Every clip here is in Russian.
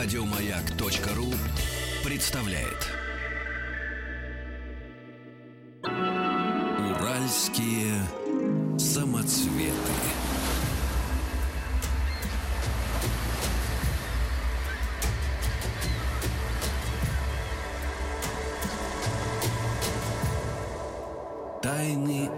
Радиомаяк.ру представляет. Уральские самоцветы. Тайны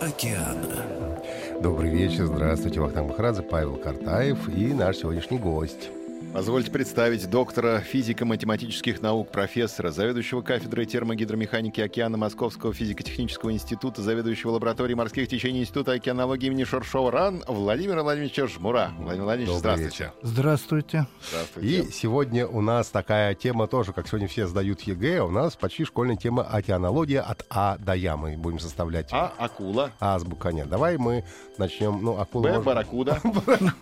океана. Добрый вечер, здравствуйте, Вахтанг Махарадзе, Павел Картаев и наш сегодняшний гость. Позвольте представить доктора физико-математических наук, профессора, заведующего кафедрой термогидромеханики океана Московского физико-технического института, заведующего лабораторией морских течений Института океанологии имени Ширшова РАН Владимира Владимировича Жмура. Владимир Владимирович, Добрый здравствуйте. вечер. Здравствуйте. Здравствуйте. И сегодня у нас такая тема тоже, как сегодня все сдают ЕГЭ, у нас почти школьная тема океанология от А до Я. Мы будем составлять А, акула. азбука. Нет, давай мы начнем. Ну, акулы Б, можно- барракуда.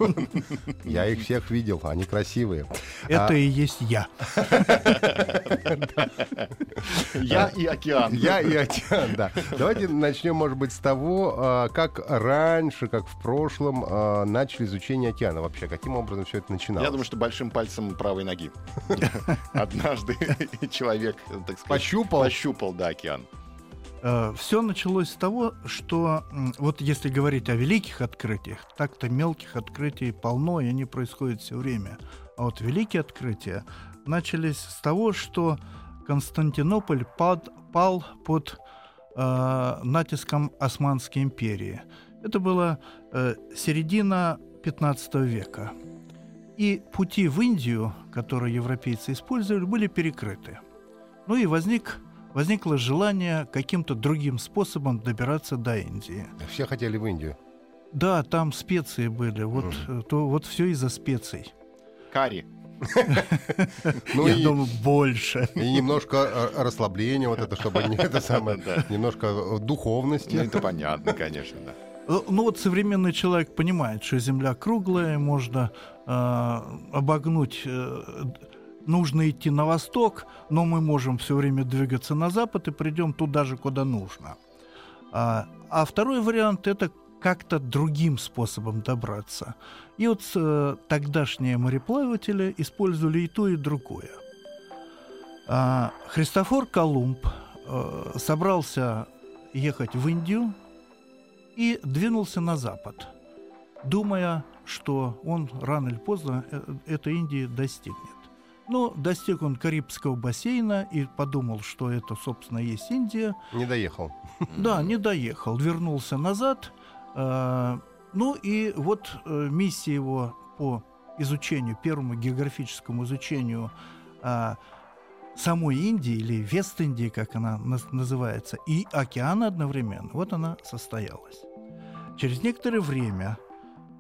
Я их всех видел, они красивые. Это А, и есть я. Я и океан. Я и океан, да. Давайте начнем, может быть, с того, а, как раньше, как в прошлом а, начали изучение океана вообще. Каким образом все это начиналось? Я думаю, что большим пальцем правой ноги. Однажды человек, так сказать, Пощупал? пощупал, да, океан. Все началось с того, что вот если говорить о великих открытиях, так-то мелких открытий полно, и они происходят все время. А вот великие открытия начались с того, что Константинополь пад- пал под э, натиском Османской империи. Это была э, середина 15 века. И пути в Индию, которые европейцы использовали, были перекрыты. Ну и возник, возникло желание каким-то другим способом добираться до Индии. Все хотели в Индию. Да, там специи были, вот, э, то, вот все из-за специй. Кари. Ну Я и, думаю, больше. и немножко э, расслабления, вот это, чтобы не это самое, немножко э, Ну, духовности. это понятно, конечно, да. Э, Ну вот современный человек понимает, что Земля круглая, можно э, обогнуть, э, нужно идти на восток, но мы можем все время двигаться на запад и придем туда же, куда нужно. А, а второй вариант это как-то другим способом добраться. И вот э, тогдашние мореплаватели использовали и то, и другое. А, Христофор Колумб э, собрался ехать в Индию, и двинулся на запад, думая, что он рано или поздно э, этой Индии достигнет. Но достиг он Карибского бассейна и подумал, что это, собственно, есть Индия. Не доехал. Да, не доехал, вернулся назад. Э, ну и вот э, миссия его по изучению, первому географическому изучению а, самой Индии или Вест-Индии, как она наз- называется, и океана одновременно, вот она состоялась. Через некоторое время,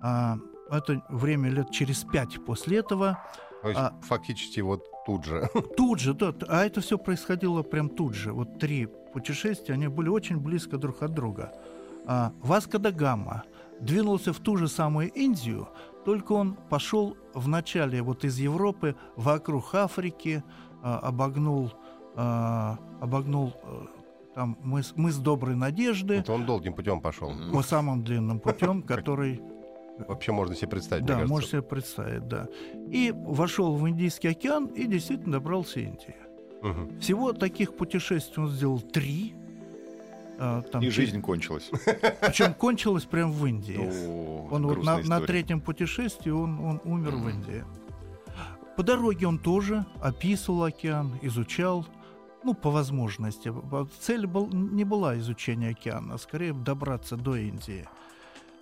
а, это время лет через пять после этого, То есть А- фактически вот тут же. тут же, да, а это все происходило прям тут же. Вот три путешествия, они были очень близко друг от друга. А, Васко да Гама двинулся в ту же самую Индию, только он пошел вначале вот из Европы вокруг Африки, а, обогнул, а, обогнул э, там мыс, мыс Доброй Надежды, Это он долгим путем пошел. по самым длинным путем, который Вообще можно себе представить, да, кажется. себе представить, да. И вошел в Индийский океан и действительно добрался Индии. Мгм. Всего таких путешествий он сделал три. А, там И чуть- жизнь кончилась. Причем кончилось прямо в Индии. О, он вот на, на третьем путешествии он, он умер в Мгм. Индии. По дороге он тоже описывал океан, изучал, ну, по возможности. Цель был, не была изучение океана, а скорее добраться до Индии.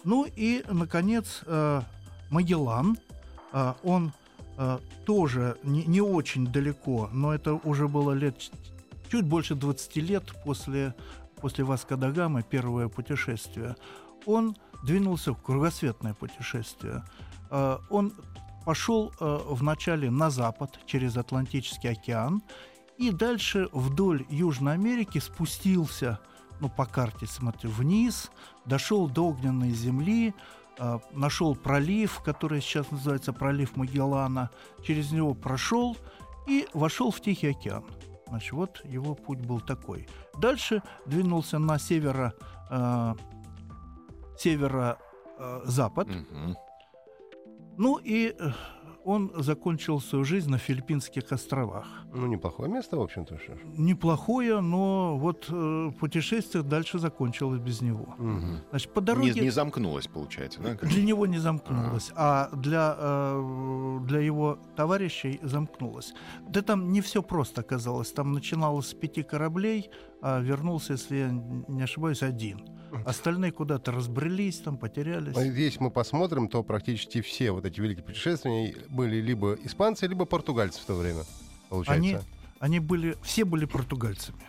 Ну и, наконец, э, Магеллан, э, он э, тоже не, не очень далеко, но это уже было лет чуть больше 20 лет после, после Васко да Гамы, первое путешествие. Он двинулся в кругосветное путешествие. Э, Он пошел э, вначале на запад через Атлантический океан и дальше вдоль Южной Америки спустился, ну, по карте смотрю, вниз, дошел до огненной земли, э, нашел пролив, который сейчас называется пролив Магеллана, через него прошел и вошел в Тихий океан. Значит, вот его путь был такой. Дальше двинулся на северо, э, северо-запад, Мгм. ну и э, он закончил свою жизнь на Филиппинских островах. Ну, неплохое место, в общем-то. что ж. Неплохое, но вот э, путешествие дальше закончилось без него. Мгм. Значит, по Не, дороге... не замкнулось, получается, да? Для него не замкнулось, а для, э, для его товарищей замкнулось. Да там не все просто оказалось. Там начиналось с пяти кораблей, а вернулся, если я не ошибаюсь, один. Остальные куда-то разбрелись, там потерялись. А Если мы посмотрим, то практически все вот эти великие путешественники были либо испанцы, либо португальцы в то время, получается. Они, они были, все были португальцами.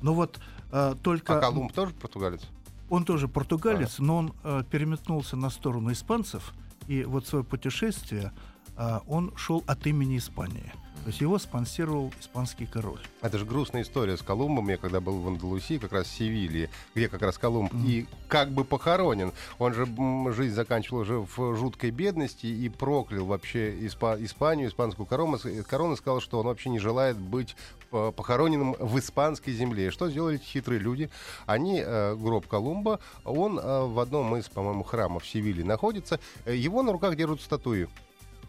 Но вот э, только А Колумб тоже португалец? он тоже португалец, но он э, переметнулся на сторону испанцев, и вот свое путешествие он шел от имени Испании. То есть его спонсировал испанский король. Это же грустная история с Колумбом. Я когда был в Андалусии, как раз в Севилье, где как раз Колумб и как бы похоронен. Он же жизнь заканчивал уже в жуткой бедности и проклял вообще Испа- Испанию, испанскую корону. Корону сказал, что он вообще не желает быть э, похороненным в испанской земле. Что сделали хитрые люди? Они, э, гроб Колумба, он э, в одном из, по-моему, храмов в Севилье находится. Его на руках держат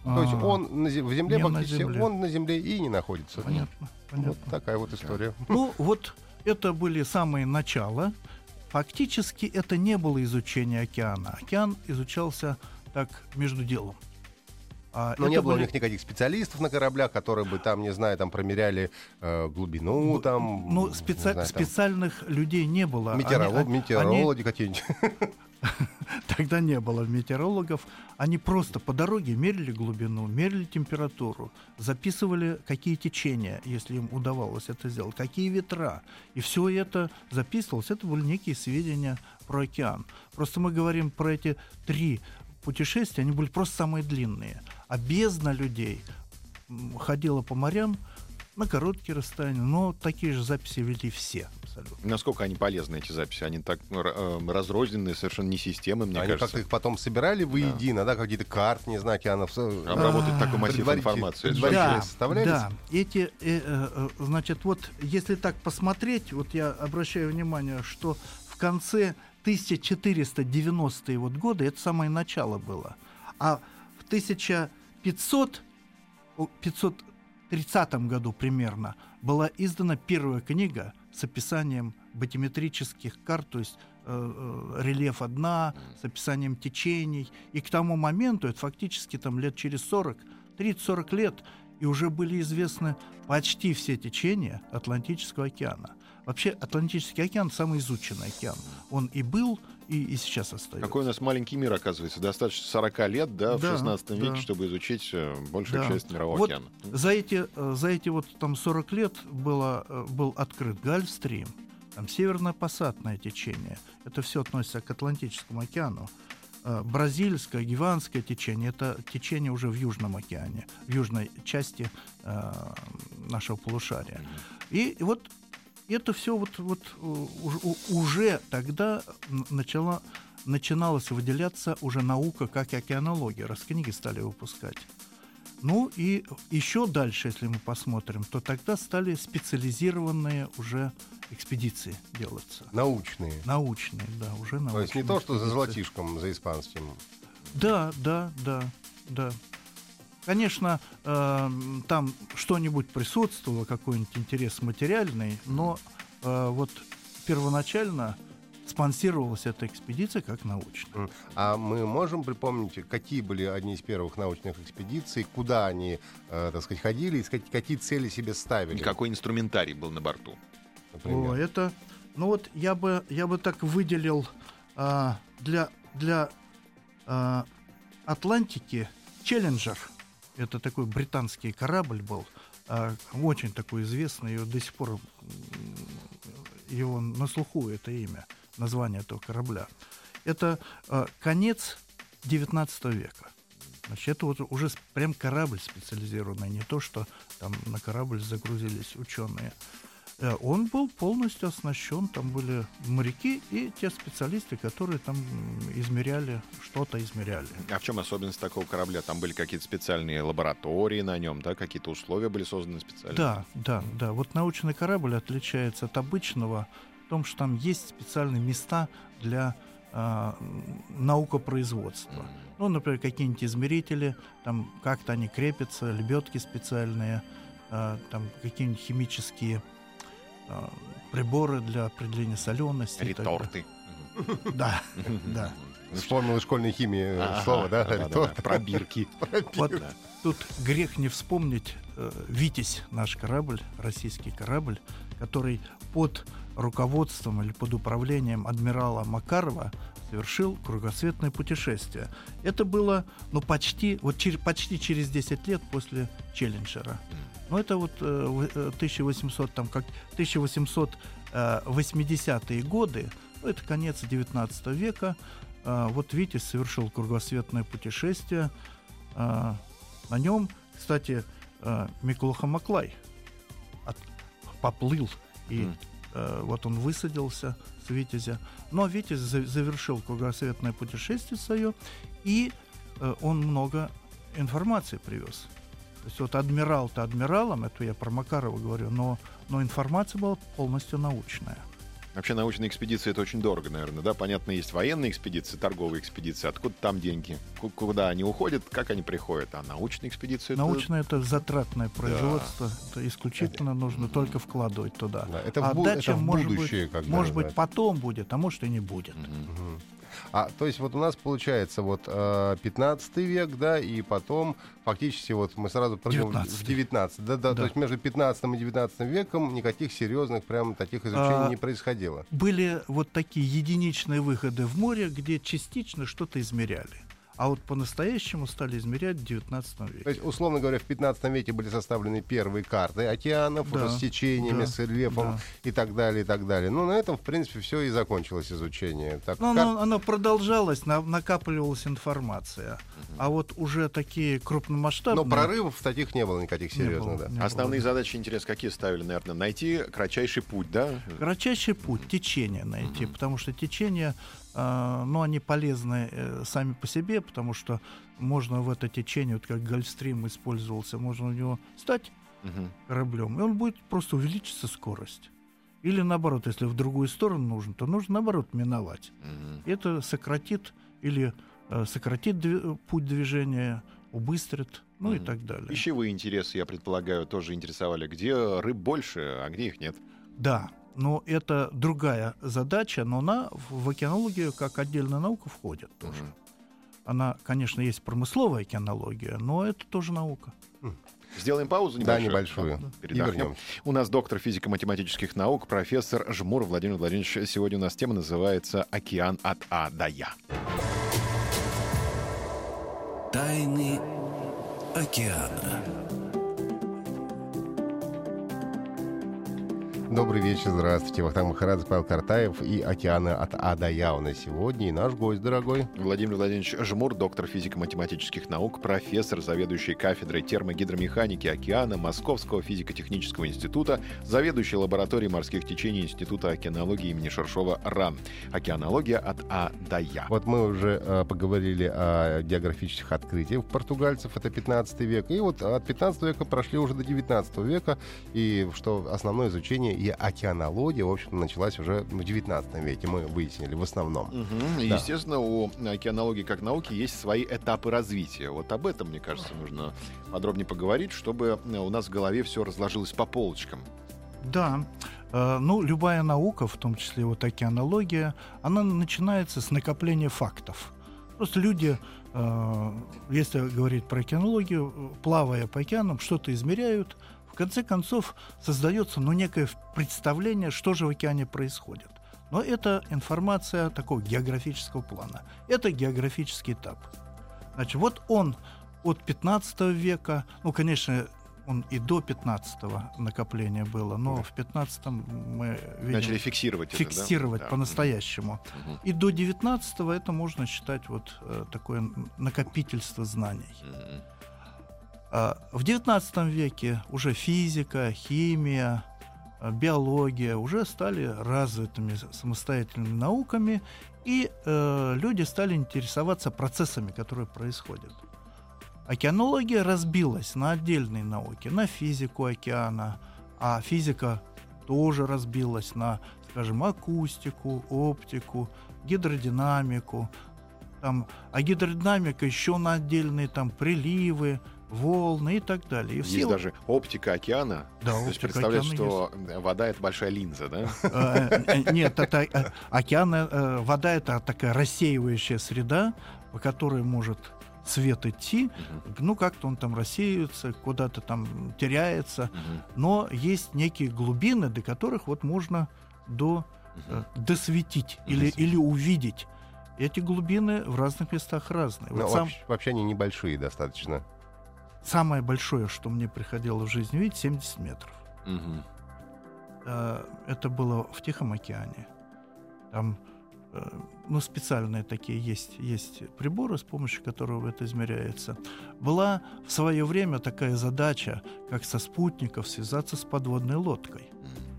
То есть А, он на зе- в земле фактически, земле. он на земле и не находится. Понятно, Вот понятно. такая вот история. Ну, вот это были самые начала. Фактически это не было изучение океана. Океан изучался так между делом. А Но не было у были- них никаких специалистов на кораблях, которые бы там, не знаю, там промеряли э, глубину, там. Ну, специ- знаю, там, специальных людей не было. Метеоролог- они- метеорологи какие-нибудь. Тогда не было метеорологов. Они просто по дороге мерили глубину, мерили температуру, записывали, какие течения, если им удавалось это сделать, какие ветра. И все это записывалось. Это были некие сведения про океан. Просто мы говорим про эти три путешествия, они были просто самые длинные. А бездна людей ходила по морям на короткие расстояния, но такие же записи вели все абсолютно. Насколько они полезны, эти записи? Они так ну, э, разрозненные, совершенно не системы, мне они кажется. как-то их потом собирали воедино, да, да какие-то карты, не знаю, океанов. А обработать э, такой массив информации. Да, составлялись? да. Эти, э, э, э, значит, вот если так посмотреть, вот я обращаю внимание, что в конце 1490-е вот годы, это самое начало было, а в 1500 500 30 году примерно была издана первая книга с описанием батиметрических карт, то есть э, э рельефа дна, с описанием течений. И к тому моменту, это фактически там лет через 40, 30-40 лет, и уже были известны почти все течения Атлантического океана. Вообще Атлантический океан – самый изученный океан. Он и был, и, и сейчас остается. Какой у нас маленький мир, оказывается. Достаточно 40 лет, да, в Да, 16 веке, да. чтобы изучить э, большую Да. часть мирового Вот океана. За эти, э, за эти вот там 40 лет было, э, был открыт Гольфстрим, там северно-пассатное течение. Это все относится к Атлантическому океану. Бразильское, гиванское течение – это течение уже в Южном океане, в южной части э, нашего полушария. И вот это все вот, вот э, уже тогда начала, начиналась выделяться уже наука, как и океанология, раз книги стали выпускать. Ну и еще дальше, если мы посмотрим, то тогда стали специализированные уже экспедиции делаться. Научные. Научные, да, уже научные. То есть не то, что за золотишком, за испанским. Да, да, да, да. Конечно, эм, там что-нибудь присутствовало, какой-нибудь интерес материальный, но э, вот первоначально спонсировалась эта экспедиция как научная. А мы можем припомнить, какие были одни из первых научных экспедиций, куда они, э, так сказать, ходили, и сказать, какие цели себе ставили? Какой инструментарий был на борту? например? О, это, ну вот я бы, я бы так выделил а, для, для а, Атлантики Челленджер. Это такой британский корабль был, а, очень такой известный, и до сих пор его на слуху это имя, название этого корабля. Это а, конец 19 века. Значит, это вот уже прям корабль специализированный, не то, что там на корабль загрузились ученые. Э, Он был полностью оснащен, там были моряки и те специалисты, которые там измеряли, что-то измеряли. А в чем особенность такого корабля? Там были какие-то специальные лаборатории на нем, да, какие-то условия были созданы специально? Да, да, да. Вот научный корабль отличается от обычного в том, что там есть специальные места для а, наукопроизводства. Ну, например, какие-нибудь измерители, там как-то они крепятся, лебедки специальные, а, там какие-нибудь химические приборы для определения солености. Реторты. Да, да. Вспомнил из школьной химии э, слово, да? Пробирки. Вот тут грех не вспомнить э, Витязь, наш корабль, российский корабль, который под руководством или под управлением адмирала Макарова совершил кругосветное путешествие. Это было, ну, почти, вот чер- почти через 10 лет после Челленджера. Ну, это вот э, в- э, 1800, там, как 1880-е годы, ну, это конец 19 века. А, вот Витязь совершил кругосветное путешествие. А, на нем, кстати, а, Микулаха Маклай от- поплыл, и Мгм. Э, вот он высадился с Витязя. Но Витязь за- завершил кругосветное путешествие свое, и э, он много информации привез. То есть вот адмирал-то адмиралом, это я про Макарова говорю, но, но информация была полностью научная. Вообще научная экспедиция это очень дорого, наверное, да? Понятно, есть военные экспедиции, торговые экспедиции. Откуда там деньги? Ку- Куда они уходят, как они приходят? А научная экспедиция это... Научное это затратное производство, это исключительно нужно только вкладывать туда. Да, это в а бу- дальше, это в может будущее, быть, как бы, может быть, да. потом будет, а может и не будет. Мгм. А, то есть вот у нас получается вот э, 15 век, да, и потом фактически вот мы сразу прыгнем в 19-й. 19 да, да, Да. то есть между 15 и 19 веком никаких серьезных прям таких изучений А, не происходило. Были вот такие единичные выходы в море, где частично что-то измеряли. А вот по-настоящему стали измерять в 19 веке. То есть, условно говоря, в 15 веке были составлены первые карты океанов Да, уже с течениями, да, с рельефом да. и так далее, и так далее. Ну, на этом, в принципе, все и закончилось изучение. Так, Но кар- оно, оно продолжалось, на- накапливалась информация. А вот уже такие крупномасштабные... Но прорывов таких не было никаких не серьезных, было, да. не было. Основные задачи, интерес, какие ставили, наверное? Найти кратчайший путь, да? Кратчайший путь, течение найти, потому что течение, э, ну, они полезны э, сами по себе, потому что можно в это течение, вот как Гольфстрим использовался, можно в него стать Мгм. кораблем, и он будет просто увеличиться скорость. Или наоборот, если в другую сторону нужно, то нужно наоборот миновать. Мгм. Это сократит или э, сократит дви- путь движения, убыстрит, ну и Мгм. так далее. Пищевые интересы, я предполагаю, тоже интересовали. Где рыб больше, а где их нет? Да, но это другая задача, но она в океанологию как отдельная наука входит тоже. Она, конечно, есть промысловая океанология, но это тоже наука. Сделаем паузу Да, небольшую. небольшую. И вернемся. У нас доктор физико-математических наук, профессор Жмур Владимир Владимирович. Сегодня у нас тема называется «Океан от А до Я». Тайны океана. Добрый вечер, здравствуйте. Вахтанг Махарадзе, Павел Картаев и «Океаны от А до Я» у нас сегодня. И наш гость, дорогой. Владимир Владимирович Жмур, доктор физико-математических наук, профессор, заведующий кафедрой термогидромеханики океана Московского физико-технического института, заведующий лабораторией морских течений Института океанологии имени Шершова РАН. Океанология от А до Я. Вот мы уже э, поговорили о географических открытиях португальцев, это 15 век. И вот от 15 века прошли уже до 19 века. И что основное изучение и океанология, в общем началась уже в 19 веке. Мы выяснили в основном. И, Да. Естественно, у океанологии как науки есть свои этапы развития. Вот об этом, мне кажется, нужно подробнее поговорить, чтобы э, у нас в голове все разложилось по полочкам. Да, э, ну, любая наука, в том числе вот океанология, она начинается с накопления фактов. Просто люди, э, если говорить про океанологию, плавая по океанам, что-то измеряют, в конце концов создается ну, некое представление, что же в океане происходит. Но это информация такого географического плана. Это географический этап. Значит, вот он от 15 века, ну, конечно, он и до 15 накопления было, но в 15 мы видим, Начали фиксировать это, да? фиксировать по-настоящему. Мгм. И до 19 это можно считать вот э, такое накопительство знаний. Мгм. А в 19 веке уже физика, химия, э, биология уже стали развитыми самостоятельными науками, и э, люди стали интересоваться процессами, которые происходят. Океанология разбилась на отдельные науки, на физику океана, а физика тоже разбилась на, скажем, акустику, оптику, гидродинамику. Там, а гидродинамика еще на отдельные там приливы, волны и так далее. И Есть все даже оптика океана. Да, То есть оптика представляешь, океана что вода — это большая линза, да? Э, э, Нет, это э, океан, э, вода это такая рассеивающая среда, по которой может свет идти, ну как-то он там рассеивается, куда-то там теряется, но есть некие глубины, до которых вот можно до э, досветить или, или увидеть. Эти глубины в разных местах разные. Вот Ну, сам- вообще, вообще они небольшие достаточно. Самое большое, что мне приходилось в жизни видеть, 70 метров. Э, это было в Тихом океане. Там э, ну, специальные такие есть, есть приборы, с помощью которого это измеряется. Была в свое время такая задача, как со спутников связаться с подводной лодкой.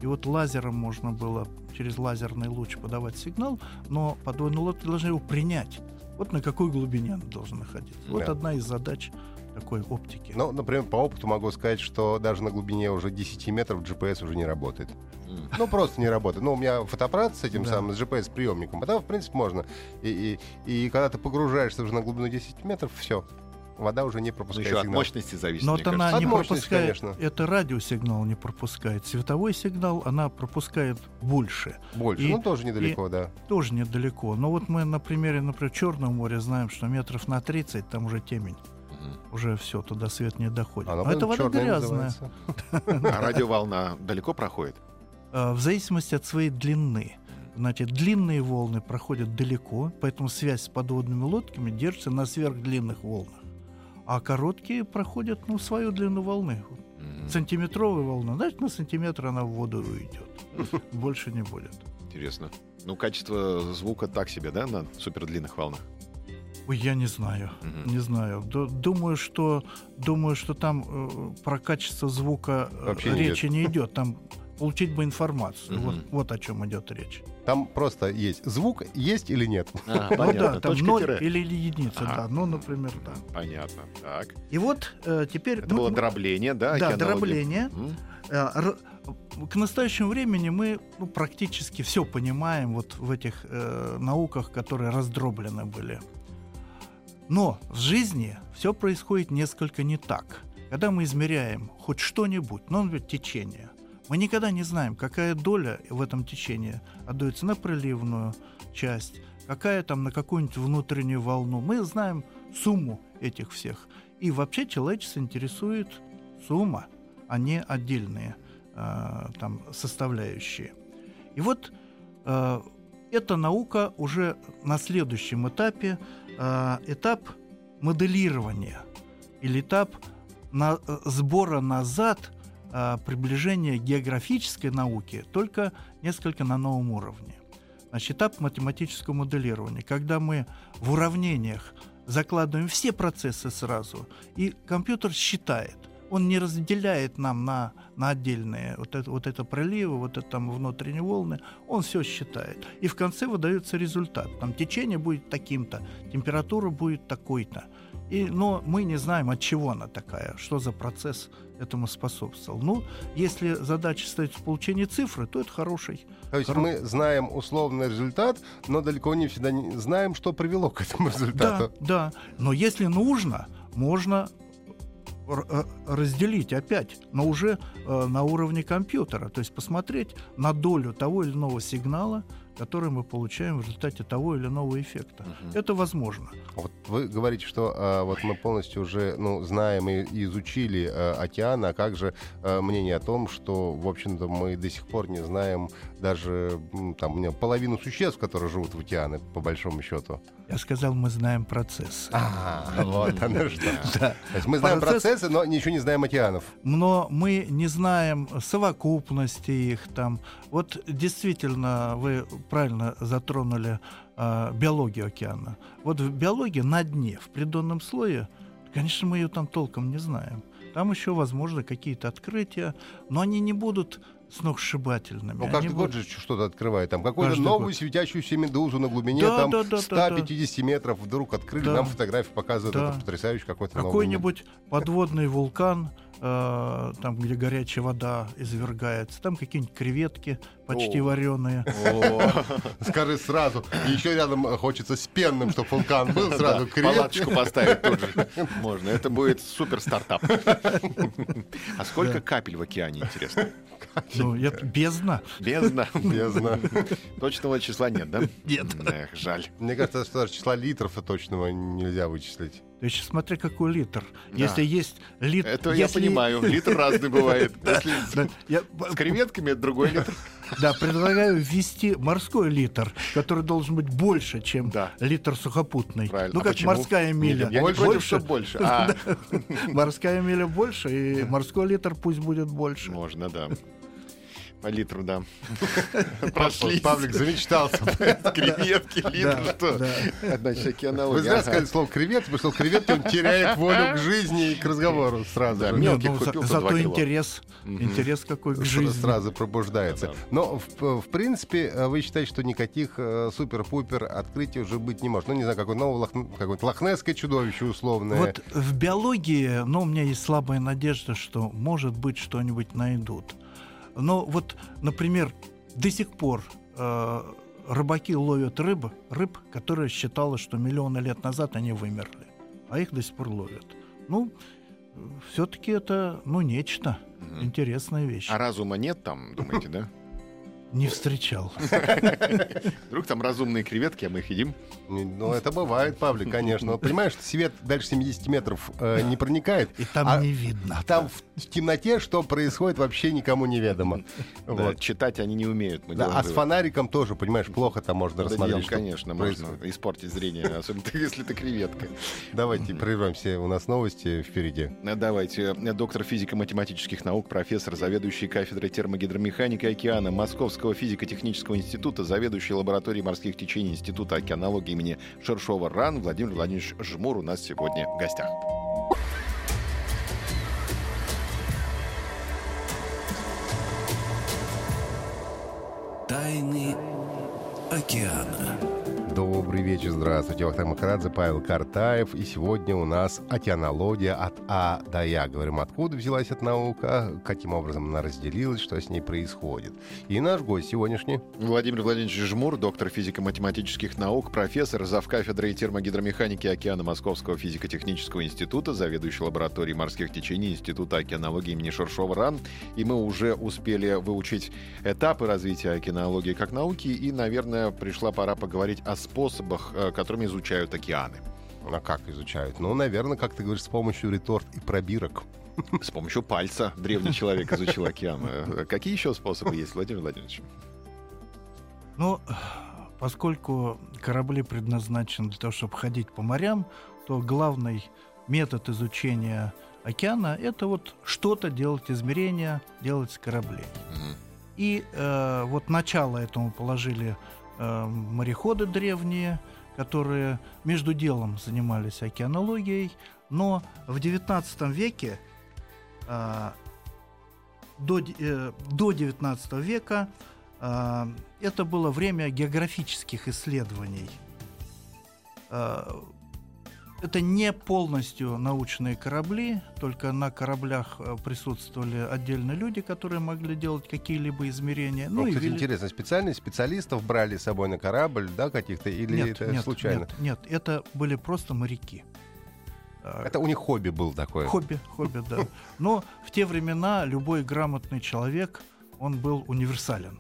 И вот лазером можно было через лазерный луч подавать сигнал, но подводные лодки должны его принять. Вот на какой глубине она должна находиться. Вот Да. одна из задач такой оптики. Ну, например, по опыту могу сказать, что даже на глубине уже 10 метров GPS уже не работает. М. Ну, просто не работает. Ну, у меня фотоаппарат с этим Да. самым, с GPS-приемником, а там, в принципе, можно. И, и, и когда ты погружаешься уже на глубину 10 метров, все, вода уже не Ну, пропускает еще от сигнал. мощности зависит, Но мне вот она кажется. От не мощности, пропускает, конечно. это радиосигнал не пропускает. Световой сигнал она пропускает больше, Больше, И- ну, тоже недалеко, да. тоже недалеко. Но вот мы на примере, например, Черного моря знаем, что метров на 30 там уже темень. Уже все, туда свет не доходит. Оно Но это вода грязная. А радиоволна далеко проходит? Э, В зависимости от своей длины. Значит, длинные волны проходят далеко, поэтому связь с подводными лодками держится на сверхдлинных волнах. А короткие проходят ну, свою длину волны. Сантиметровая волна, значит, на сантиметр она в воду уйдет. Больше не будет. Интересно. Ну, качество звука так себе, да, на супердлинных волнах? Ой, я не знаю, Мгм. не знаю. Ду- Думаю, что думаю, что там э, про качество звука э, Вообще не речи не идет. Там получить бы информацию. Мгм. Вот, вот о чем идет речь. Там просто есть звук, есть или нет. А, Ну понятно. да, там Точка ноль тире. или единица, Ага. да. Ну, например, да. Понятно. Так. И вот э, теперь. Это ну, было дробление, да? Да, дробление. Э, К настоящему времени мы ну, практически все понимаем вот в этих э, науках, которые раздроблены были. Но в жизни все происходит несколько не так. Когда мы измеряем хоть что-нибудь, ну, например, течение, мы никогда не знаем, какая доля в этом течении отдается на приливную часть, какая там на какую-нибудь внутреннюю волну. Мы знаем сумму этих всех. И вообще человечество интересует сумма, а не отдельные э, там составляющие. И вот э, эта наука уже на следующем этапе, э, этап моделирования или этап на, э, сбора назад э, приближения географической науки, только несколько на новом уровне. Значит, этап математического моделирования, когда мы в уравнениях закладываем все процессы сразу, и компьютер считает. Он не разделяет нам на, на отдельные вот это, вот это проливы, вот это там внутренние волны. Он все считает. И в конце выдается результат. Там течение будет таким-то, температура будет такой-то. И, но мы не знаем, от чего она такая, что за процесс этому способствовал. Ну, если задача стоит в получении цифры, то это хороший. То есть Хоро- мы знаем условный результат, но далеко не всегда не знаем, что привело к этому результату. Да, да. Но если нужно, можно разделить опять, но уже э, на уровне компьютера, то есть посмотреть на долю того или иного сигнала, который мы получаем в результате того или иного эффекта. Это возможно. Вот вы говорите, что а, вот мы полностью уже ну, знаем и, и изучили а, океан, а как же а, мнение о том, что, в общем-то, мы до сих пор не знаем даже там, у меня половину существ, которые живут в океане, по большому счету. Я сказал, мы знаем процессы. А, вот оно что. Да. То есть мы знаем Процесс- процессы, но ничего не знаем океанов. но мы не знаем совокупности их там. Вот действительно, вы правильно затронули а, биологию океана. Вот в биологии на дне, в придонном слое, конечно, мы ее там толком не знаем. Там еще, возможно, какие-то открытия, но они не будут сногсшибательными. Ну, Они каждый год будут- же что-то открывает. Там какую-то новую год. светящуюся медузу на глубине Да, там да, да, да, 150 метров вдруг открыли, Да. нам фотографии показывают, Да. это потрясающий какой-то. Какой-нибудь подводный вулкан, э, там, где горячая вода извергается, там какие-нибудь креветки почти О. вареные. О, Скажи сразу. Еще рядом хочется с пенным, чтобы вулкан был. Сразу. Палаточку поставить тут же можно. Это будет супер стартап. А сколько капель в океане, интересно? Ну, это бездна. Бездна. Бездна. Точного числа нет, да? Нет. Эх, жаль. Мне кажется, что даже числа литров точного нельзя вычислить. То есть смотри, какой литр. Да. Если есть литр... Это я если- понимаю. Литр разный бывает. Если я с креветками, это другой литр. Да, предлагаю ввести морской литр, который должен быть больше, чем Да. литр сухопутный. Правильно. Ну, А как почему? морская миля. Я не против, что больше. А, Морская миля больше, и морской литр пусть будет больше. можно, да. Литру, да. Павлик, Прошлись. Павлик замечтался. Креветки, литр, что? да. Значит, Вы океанология. зря Ага. сказали слово креветки, потому что креветки он теряет волю к жизни и к разговору сразу. Мелких ну, за- купил зато интерес, интерес какой к жизни. сразу пробуждается. Но, в, принципе, э, вы считаете, что никаких э, супер-пупер открытий уже быть не может. Ну, не знаю, какое новое какое-то лохнесское чудовище условное. Вот в биологии, ну, у меня есть слабая надежда, что, может быть, что-нибудь найдут. Но вот, например, до сих пор э, рыбаки ловят рыб, рыб, которые считалось, что миллионы лет назад они вымерли, а их до сих пор ловят. Ну, все-таки это, ну, нечто, Мгм. интересная вещь. А разума нет там, думаете, да? Не встречал. Вдруг там разумные креветки, а мы их едим? Ну, это бывает, Павлик, конечно. Понимаешь, свет дальше 70 метров э, не проникает. И там А- не видно. Там в, в темноте что происходит, вообще никому неведомо. Да, Вот. читать они не умеют. мы Да, а с фонариком тоже, понимаешь, плохо там можно Да рассмотреть. нет, что конечно, происходит. можно испортить зрение, особенно если ты креветка. Давайте прервемся, у нас новости впереди. Э, Давайте. Доктор физико-математических наук, профессор, заведующий кафедрой термогидромеханики океана Московского физико-технического института, заведующий лабораторией морских течений Института океанологии имени Шершова РАН Владимир Владимирович Жмур у нас сегодня в гостях. Тайны океана. Добрый вечер, здравствуйте. Вахтанг Махарадзе, Павел Картаев. И сегодня у нас океанология от А до Я. Говорим, откуда взялась эта наука, каким образом она разделилась, что с ней происходит. И наш гость сегодняшний. Владимир Владимирович Жмур, доктор физико-математических наук, профессор, завкафедрой термогидромеханики океана Московского физико-технического института, заведующий лабораторией морских течений Института океанологии имени Шершова РАН. И мы уже успели выучить этапы развития океанологии как науки, и, наверное, пришла пора поговорить о способах, э, которыми изучают океаны. А как изучают? Ну, наверное, как ты говоришь, с помощью реторт и пробирок. С помощью пальца древний человек изучил океан. Э, Какие еще способы есть, Владимир Владимирович? Ну, поскольку корабли предназначены для того, чтобы ходить по морям, то главный метод изучения океана — это вот что-то делать, измерения делать с кораблей. Мгм. И э, вот начало этому положили э, мореходы древние, которые между делом занимались океанологией, но в XIX веке э, до, э, до XIX века э, это было время географических исследований. Э, это не полностью научные корабли, только на кораблях э, присутствовали отдельные люди, которые могли делать какие-либо измерения. Ну, и кстати, вели- интересно, специальных специалистов брали с собой на корабль, да, каких-то, или нет, это нет, случайно? Нет, нет, это были просто моряки. Э, Это у них хобби был такое. Хобби, хобби, да. Но в те времена любой грамотный человек, он был универсален.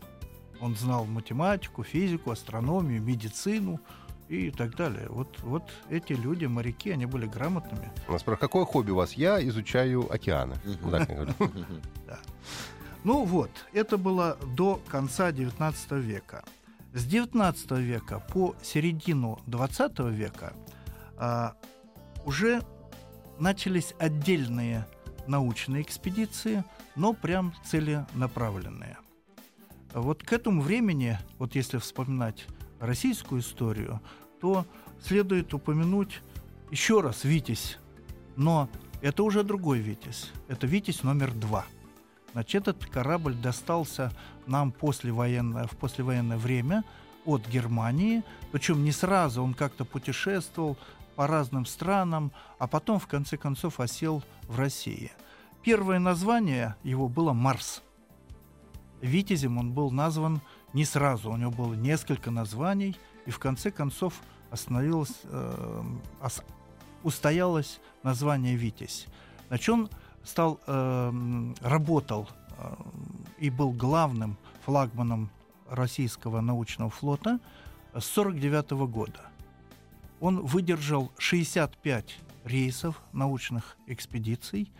Он знал математику, физику, астрономию, медицину и так далее. Вот, вот эти люди, моряки, они были грамотными. Нас про какое хобби у вас? Я изучаю океаны. Ну вот, это было до конца XIX века. С XIX века по середину XX века а, уже начались отдельные научные экспедиции, но прям целенаправленные. Вот к этому времени, вот если вспоминать российскую историю, то следует упомянуть еще раз Витязь, но это уже другой Витязь, это Витязь номер два. Значит, этот корабль достался нам послевоенное, в послевоенное время от Германии, причем не сразу, он как-то путешествовал по разным странам, а потом, в конце концов, осел в России. Первое название его было «Марс». Витязем он был назван не сразу, у него было несколько названий, и в конце концов остановилось, э, ос, устоялось название Витязь. Значит, он стал, э, работал э, и был главным флагманом российского научного флота с 49 года. Он выдержал 65 рейсов научных экспедиций.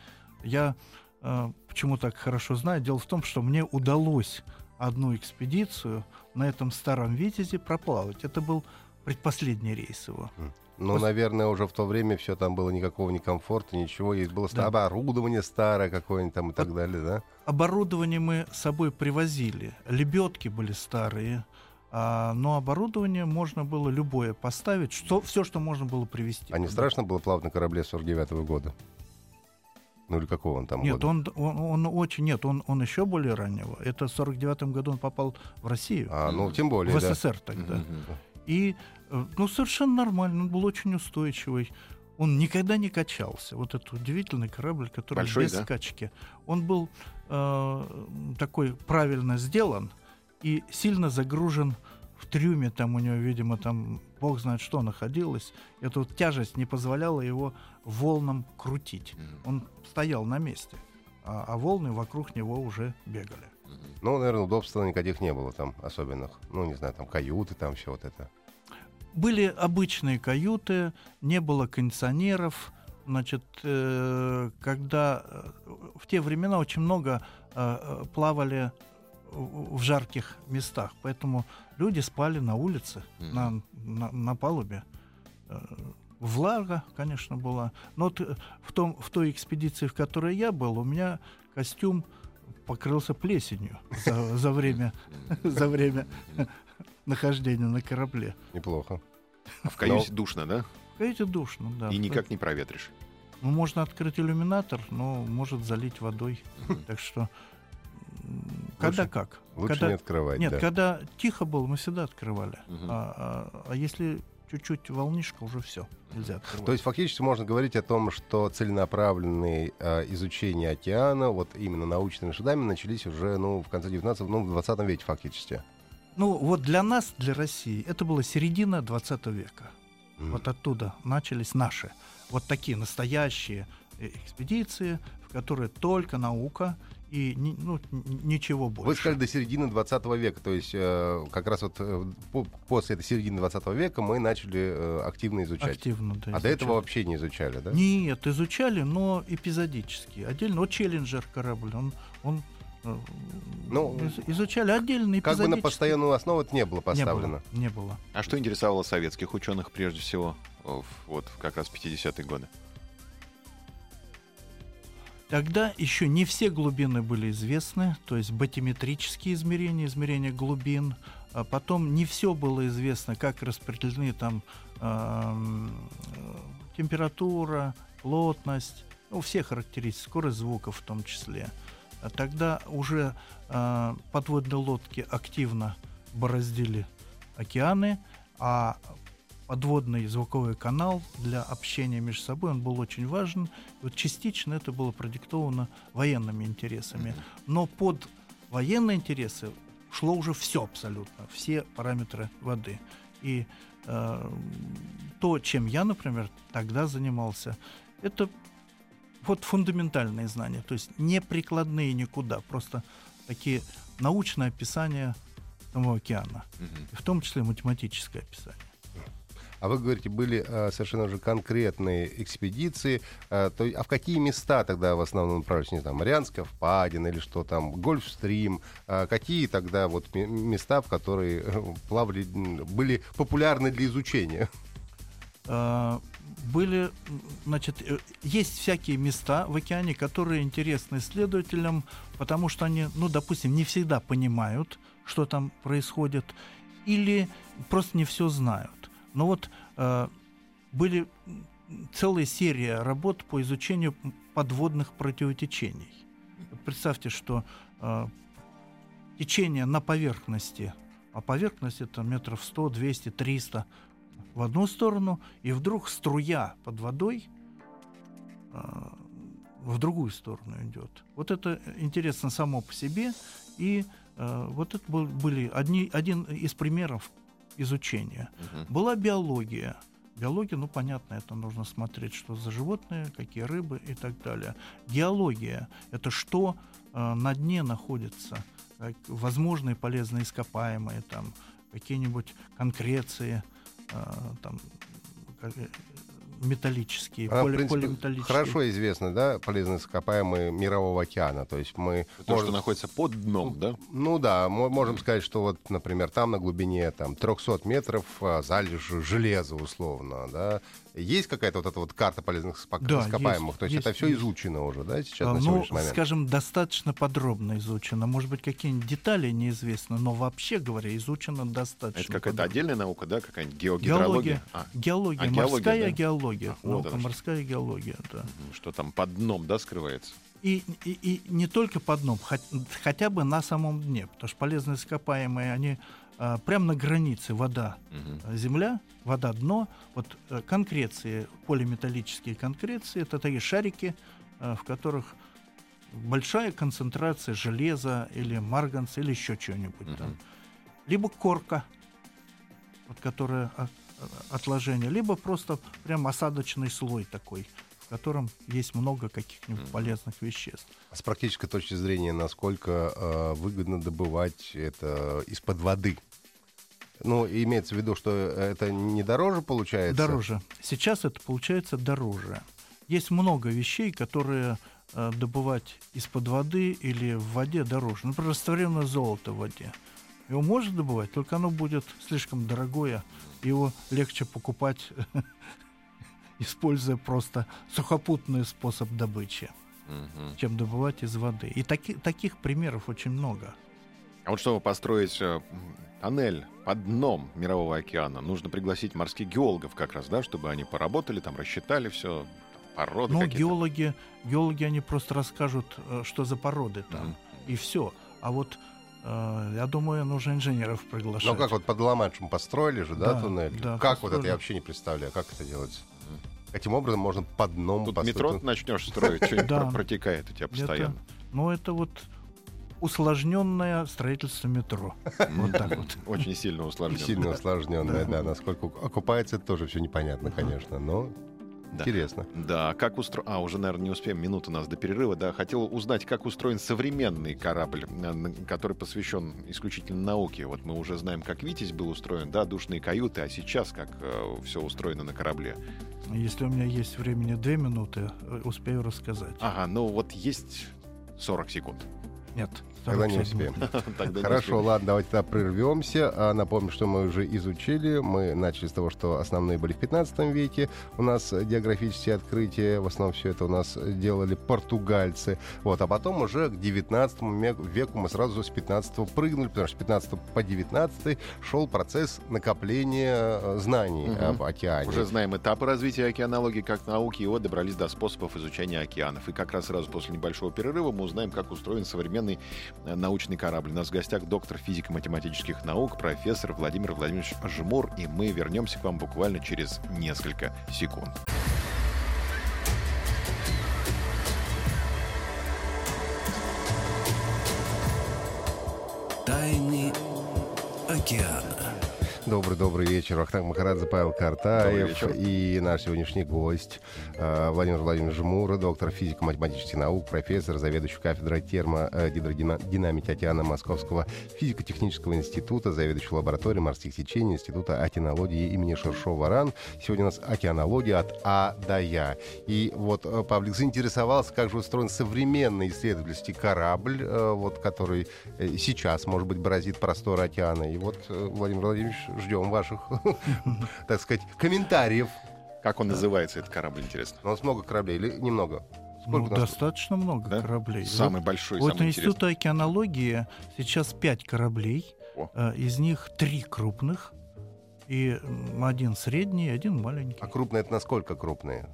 Я э, почему так хорошо знаю? Дело в том, что мне удалось одну экспедицию на этом старом «Витязе» проплавать. Это был предпоследний рейс его. Ну, наверное, уже в то время все там было никакого ни комфорта, ничего. И было да. оборудование старое какое-нибудь там и так далее, да? Оборудование мы с собой привозили. Лебедки были старые. А, но оборудование можно было любое поставить, что, все, что можно было привезти. А не страшно было плавать на корабле 49 -го года? Ну или какого он там нет, года? Он, он, он очень... Нет, он, он еще более раннего. Это в 49-м году он попал в Россию. А, ну тем более, В да. СССР тогда. Mm-hmm. И, э, ну, совершенно нормально. Он был очень устойчивый. Он никогда не качался. Вот этот удивительный корабль, который Большой, без да? скачки. Он был э, такой правильно сделан и сильно загружен в трюме, там у него, видимо, там бог знает что находилось. Эта тяжесть не позволяла его волнам крутить. Он стоял на месте, а, а волны вокруг него уже бегали. Ну, наверное, удобства никаких не было там особенных. Ну, не знаю, там каюты, там все вот это. Были обычные каюты, не было кондиционеров. Значит, э, когда э, в те времена очень много э, плавали в жарких местах, поэтому люди спали на улице, mm-hmm. на, на, на палубе. Влага, конечно, была. Но в, том, в той экспедиции, в которой я был, у меня костюм покрылся плесенью за, за время, за время нахождения на корабле. Неплохо. А в каюте но... душно, да? В каюте душно, да. И никак не проветришь. Ну, можно открыть иллюминатор, но может залить водой. Так что когда лучше, как. Лучше когда, не открывать. Нет, да. когда тихо было, мы всегда открывали. Угу. А, а, а если чуть-чуть волнишка, уже все, нельзя открывать. То есть фактически можно говорить о том, что целенаправленные э, изучения океана, вот именно научными судами, начались уже ну, в конце 19 ну, в 20 веке фактически. Ну вот для нас, для России, это была середина 20 века. Mm. Вот оттуда начались наши вот такие настоящие э, экспедиции, в которые только наука и ну, ничего больше. Вы сказали до середины 20 века, то есть э, как раз вот э, по, после этой середины 20 века мы начали э, активно изучать. Активно, да. А изучали. до этого вообще не изучали, да? Нет, изучали, но эпизодически. Отдельно. Вот Челленджер корабль, он, он э, ну, изучали отдельно Как бы на постоянную основу это не было поставлено. Не было. Не было. А что интересовало советских ученых прежде всего вот как раз в 50-е годы? Тогда еще не все глубины были известны, то есть батиметрические измерения, измерения глубин. А потом не все было известно, как распределены там э, температура, плотность, ну, все характеристики, скорость звука в том числе. А тогда уже э, подводные лодки активно бороздили океаны, а подводный звуковой канал для общения между собой, он был очень важен. Вот частично это было продиктовано военными интересами. Но под военные интересы шло уже все абсолютно, все параметры воды. И э, то, чем я, например, тогда занимался, это вот фундаментальные знания, то есть не прикладные никуда, просто такие научные описания самого океана, в том числе математическое описание. А вы говорите, были э, совершенно уже конкретные экспедиции. Э, то, а в какие места тогда в основном направились? Не знаю, Марианская впадина или что там, Гольфстрим. Э, какие тогда вот места, в которые э, плавали, были популярны для изучения? Были, значит, э, есть всякие места в океане, которые интересны исследователям, потому что они, ну, допустим, не всегда понимают, что там происходит, или просто не все знают. Но вот э, были целая серия работ по изучению подводных противотечений. Представьте, что э, течение на поверхности, а поверхность это метров 100, 200, 300 в одну сторону, и вдруг струя под водой э, в другую сторону идет. Вот это интересно само по себе, и Э, вот это были одни, один из примеров изучения. Угу. Была биология. Биология, ну понятно, это нужно смотреть, что за животные, какие рыбы и так далее. Геология — это что э, на дне находится, как возможные полезные ископаемые, там какие-нибудь конкреции, э, там металлические, Она, поле, принципе, полиметаллические. Хорошо известно, да, полезные ископаемые мирового океана. То есть мы... То, можем, что находится под дном, да? Ну да, мы можем сказать, что вот, например, там на глубине там, 300 метров а, залежь железа условно, да, есть какая-то вот эта вот карта полезных да, ископаемых? Есть, То есть, есть это все есть. изучено уже, да, сейчас а, на ну, момент? скажем, достаточно подробно изучено. Может быть, какие-нибудь детали неизвестны, но вообще говоря, изучено достаточно. Это какая-то отдельная наука, да, какая-нибудь геогидрология? Геология, а. геология, а, морская да? геология, а, наука вот морская что. геология, да. Что там под дном, да, скрывается? И, и, и не только под дном, хотя бы на самом дне, потому что полезные ископаемые, они а, прямо на границе вода, угу. земля, вода, дно. Вот а, конкреции, полиметаллические конкреции, это такие шарики, а, в которых большая концентрация железа или марганца или еще чего-нибудь угу. там. Либо корка, вот, которая отложение, либо просто прям осадочный слой такой в котором есть много каких-нибудь полезных веществ. А с практической точки зрения, насколько э, выгодно добывать это из-под воды? Ну, имеется в виду, что это не дороже получается? Дороже. Сейчас это получается дороже. Есть много вещей, которые э, добывать из-под воды или в воде дороже. Например, растворенное золото в воде. Его можно добывать, только оно будет слишком дорогое. Его легче покупать используя просто сухопутный способ добычи, угу. чем добывать из воды. И таки, таких примеров очень много. А вот чтобы построить э, тоннель под дном Мирового океана, нужно пригласить морских геологов как раз, да, чтобы они поработали, там рассчитали все, породы Ну, геологи, геологи, они просто расскажут, э, что за породы там, mm и все. А вот э, я думаю, нужно инженеров приглашать. Ну как вот под Ла-Маншем построили же, да, да туннель? Да, как построили. вот это я вообще не представляю, как это делается? Каким образом можно под дном Тут построить? метро начнешь строить, что-нибудь протекает у тебя постоянно. Ну, это вот усложненное строительство метро. Вот так вот. Очень сильно усложненное. Сильно усложненное, да. Насколько окупается, это тоже все непонятно, конечно. Но да. Интересно. Да, как устроен... А, уже, наверное, не успеем, минут у нас до перерыва. Да, хотел узнать, как устроен современный корабль, который посвящен исключительно науке. Вот мы уже знаем, как «Витязь» был устроен, да, душные каюты, а сейчас как э, все устроено на корабле. Если у меня есть времени две минуты, э, успею рассказать. Ага, ну вот есть 40 секунд. Нет. Тогда не успеем. Хорошо, ладно, давайте тогда прервемся. А, напомню, что мы уже изучили. Мы начали с того, что основные были в 15 веке. У нас географические открытия, в основном все это у нас делали португальцы. Вот, а потом уже к 19 веку мы сразу с 15 прыгнули, потому что с 15 по 19 шел процесс накопления э, знаний угу. об океане. Уже знаем этапы развития океанологии как науки, и вот добрались до способов изучения океанов. И как раз сразу после небольшого перерыва мы узнаем, как устроен современный научный корабль. У нас в гостях доктор физико-математических наук, профессор Владимир Владимирович Жмур, и мы вернемся к вам буквально через несколько секунд. Тайны океана. Добрый-добрый вечер. Ахтанг Махарадзе, Павел Картаев и наш сегодняшний гость э, Владимир Владимирович Жмура, доктор физико-математических наук, профессор, заведующий кафедрой термодинамики океана Московского физико-технического института, заведующий лабораторией морских течений Института океанологии имени Шершова-Ран. Сегодня у нас океанология от А до Я. И вот э, Павлик заинтересовался, как же устроен современный исследовательский корабль, э, вот, который сейчас, может быть, бороздит просторы океана. И вот Владимир Владимирович ждем ваших, так сказать, комментариев. Как он называется, этот корабль, интересно? У нас много кораблей или немного? Сколько ну, достаточно много да? кораблей. Самый вот, большой, Вот самый Института океанологии сейчас пять кораблей. О. Э, из них три крупных. И один средний, один маленький. А крупные это насколько крупные?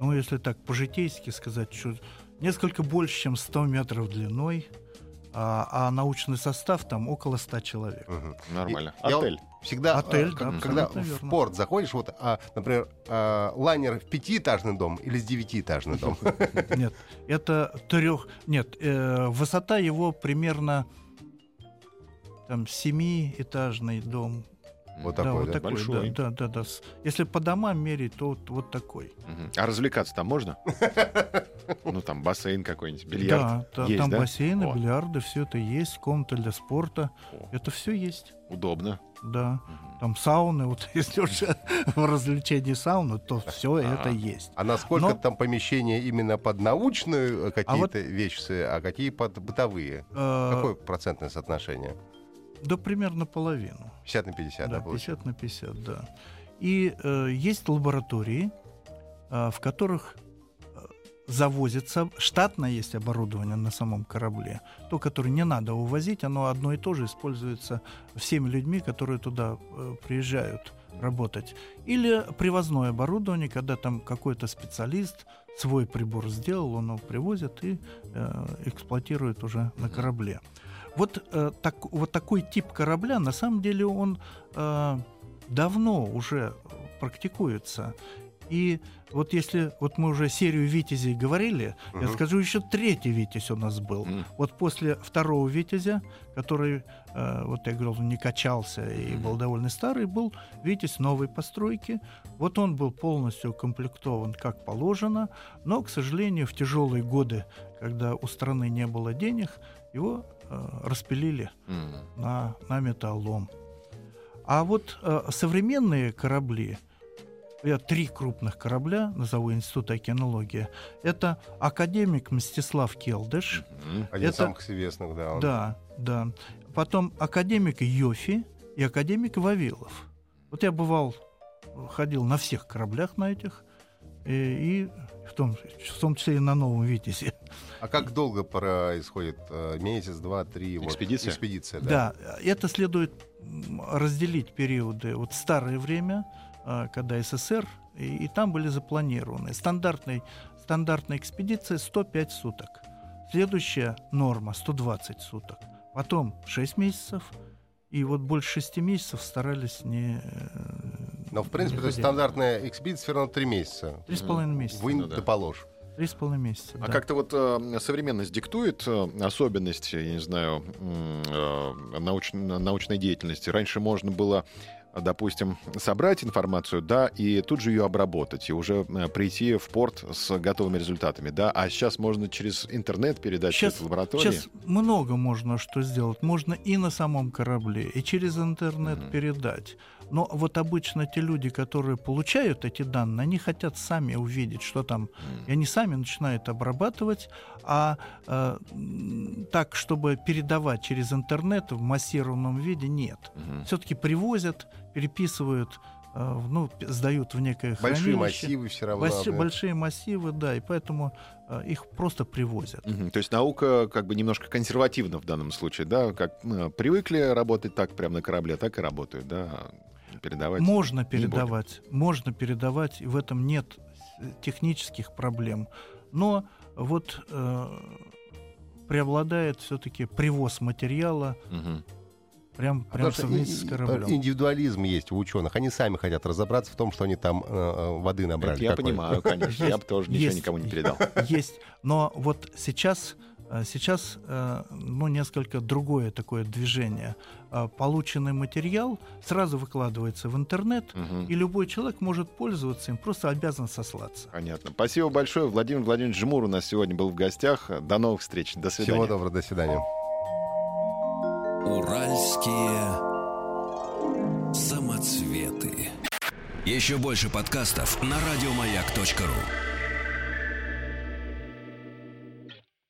Ну, если так по-житейски сказать, что несколько больше, чем 100 метров длиной, а, а научный состав там около 100 человек. Угу. Нормально. И, Отель. Всегда, Отель, а, да, когда в верно. порт заходишь, вот, а, например, а, лайнер в пятиэтажный дом или с девятиэтажный дом? Нет, это трех. Нет, э, высота его примерно там семиэтажный дом. Вот да, такой, вот да? такой, Большой. да, да, да, да. Если по домам мерить, то вот, вот такой. А развлекаться там можно? Ну, там бассейн какой-нибудь, бильярд. Да, да, есть, там да? бассейны, О. бильярды, все это есть, комната для спорта. О. Это все есть, Удобно. да. Мгм. Там сауны, вот если уже в развлечении сауны, то все это есть. А насколько Но- там помещения именно под научные э, какие-то вот- вещи, а какие под бытовые? Э, Какое процентное соотношение? Да примерно половину. 50 на 50, да, Да, получается? 50 на 50, да. И э, есть лаборатории, э, в которых э, завозится, штатно есть оборудование на самом корабле, то, которое не надо увозить, оно одно и то же используется всеми людьми, которые туда э, приезжают работать. Или привозное оборудование, когда там какой-то специалист свой прибор сделал, он его привозит и э, эксплуатирует уже на корабле. Вот, э, так, вот такой тип корабля, на самом деле, он э, давно уже практикуется. И вот если вот мы уже серию Витязей говорили, я Мгм. скажу, еще третий Витязь у нас был. М. Вот после второго Витязя, который, э, вот я говорил, не качался и был довольно старый, был Витязь новой постройки. Вот он был полностью укомплектован как положено, но, к сожалению, в тяжелые годы, когда у страны не было денег, его распилили М. на, на металлолом. А вот э, современные корабли, я три крупных корабля назову Института океанологии, это академик Мстислав Келдыш, Мгм. Один из Это- самых известных, да. он. да, да. Потом академик Йофи и академик Вавилов. Вот я бывал, ходил на всех кораблях на этих, и, и в, том, в том числе и на Новом Витязе. А как долго происходит? э, Месяц, два, три? вот, Экспедиция? экспедиция, да. Да, это следует разделить периоды. Вот старое время, а, когда СССР, и, и там были запланированы. Стандартный, стандартная экспедиция 105 суток. Следующая норма 120 суток. Потом 6 месяцев. И вот больше 6 месяцев старались не... Но, в принципе, то есть стандартная экспедиция все равно три месяца. Три с половиной месяца. Вынь Ну да. да положь. Три с половиной месяца. А да. как-то вот э, современность диктует э, особенности, я не знаю, э, науч- научной деятельности. Раньше можно было, допустим, собрать информацию, да, и тут же ее обработать, и уже э, прийти в порт с готовыми результатами, да. А сейчас можно через интернет передать Сейчас, в лаборатории. сейчас много можно что сделать. Можно и на самом корабле, и через интернет Мгм. передать. Но вот обычно те люди, которые получают эти данные, они хотят сами увидеть, что там. И они сами начинают обрабатывать, а э, так, чтобы передавать через интернет в массированном виде, нет. Мгм. Все-таки привозят, переписывают, э, ну, сдают в некое Большие хранилище. массивы все равно. Большие, да. большие массивы, да, и поэтому э, их просто привозят. Мгм. То есть наука как бы немножко консервативна в данном случае, да? Как э, привыкли работать так прямо на корабле, так и работают, да? Передавать. Можно передавать, можно передавать, и в этом нет технических проблем. Но вот э, преобладает все-таки привоз материала Мгм. прям, А прям совместно и- с кораблем. Индивидуализм есть у ученых. Они сами хотят разобраться в том, что они там э, э, воды набрали. Это я какой. понимаю, конечно. Я бы тоже ничего никому не передал. Есть, но вот сейчас, сейчас э, ну, несколько другое такое движение. Э, Полученный материал сразу выкладывается в интернет, Мгм. и любой человек может пользоваться им, просто обязан сослаться. Понятно. Спасибо большое. Владимир Владимирович Жмур у нас сегодня был в гостях. До новых встреч. До свидания. Всего доброго, до свидания. Уральские самоцветы. Еще больше подкастов на радиомаяк.ру.